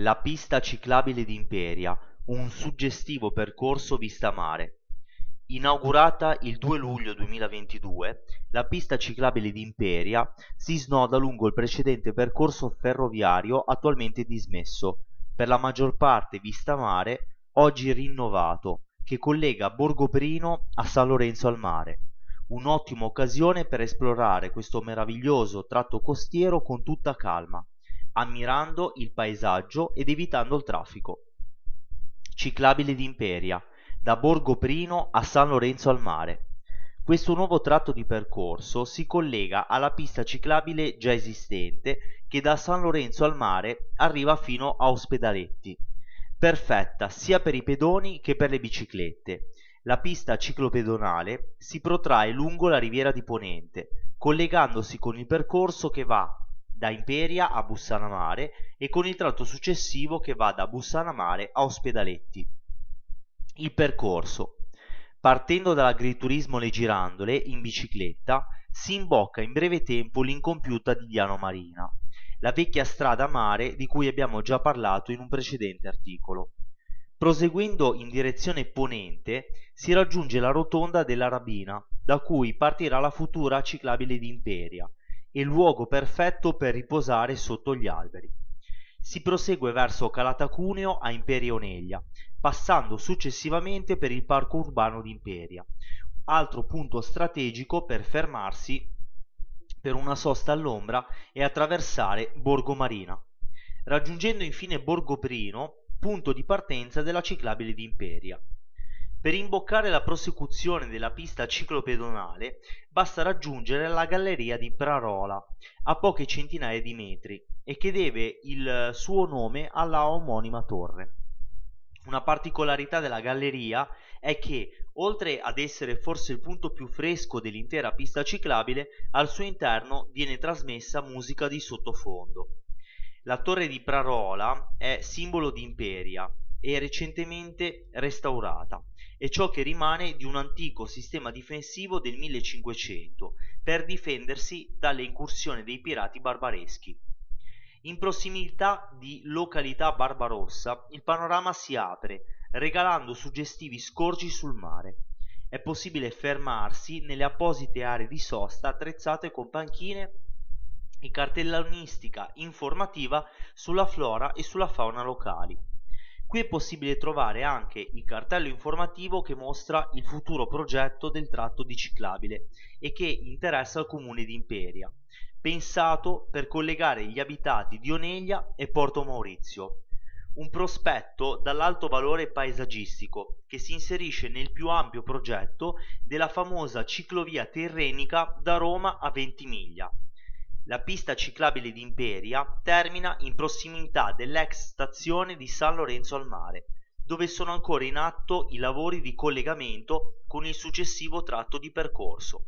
La pista ciclabile di Imperia, un suggestivo percorso vista mare. Inaugurata il 2 luglio 2022, la pista ciclabile di Imperia si snoda lungo il precedente percorso ferroviario attualmente dismesso, per la maggior parte vista mare, oggi rinnovato, che collega Borgo Prino a San Lorenzo al mare. Un'ottima occasione per esplorare questo meraviglioso tratto costiero con tutta calma ammirando il paesaggio ed evitando il traffico. Ciclabile d'Imperia, da Borgo Prino a San Lorenzo al mare. Questo nuovo tratto di percorso si collega alla pista ciclabile già esistente che da San Lorenzo al mare arriva fino a Ospedaletti. Perfetta sia per i pedoni che per le biciclette. La pista ciclopedonale si protrae lungo la riviera di Ponente, collegandosi con il percorso che va da Imperia a Bussanamare e con il tratto successivo che va da Bussanamare a Ospedaletti. Il percorso. Partendo dall'agriturismo Le Girandole in bicicletta, si imbocca in breve tempo l'incompiuta di Diano Marina, la vecchia strada mare di cui abbiamo già parlato in un precedente articolo. Proseguendo in direzione ponente si raggiunge la rotonda della Rabina, da cui partirà la futura ciclabile di Imperia, il luogo perfetto per riposare sotto gli alberi. Si prosegue verso Calatacuneo a Imperia Oneglia, passando successivamente per il parco urbano di Imperia, altro punto strategico per fermarsi per una sosta all'ombra e attraversare Borgo Marina, raggiungendo infine Borgo Prino, punto di partenza della ciclabile di Imperia. Per imboccare la prosecuzione della pista ciclopedonale basta raggiungere la galleria di Prarola, a poche centinaia di metri, e che deve il suo nome alla omonima torre. Una particolarità della galleria è che, oltre ad essere forse il punto più fresco dell'intera pista ciclabile, al suo interno viene trasmessa musica di sottofondo. La torre di Prarola è simbolo di Imperia e recentemente restaurata è ciò che rimane di un antico sistema difensivo del 1500 per difendersi dalle incursioni dei pirati barbareschi. In prossimità di località Barbarossa il panorama si apre, regalando suggestivi scorgi sul mare. È possibile fermarsi nelle apposite aree di sosta attrezzate con panchine e cartellonistica informativa sulla flora e sulla fauna locali. Qui è possibile trovare anche il cartello informativo che mostra il futuro progetto del tratto di ciclabile e che interessa il comune di Imperia, pensato per collegare gli abitati di Oneglia e Porto Maurizio. Un prospetto dall'alto valore paesaggistico che si inserisce nel più ampio progetto della famosa ciclovia tirrenica da Roma a Ventimiglia, la pista ciclabile di Imperia termina in prossimità dell'ex stazione di San Lorenzo al Mare, dove sono ancora in atto i lavori di collegamento con il successivo tratto di percorso.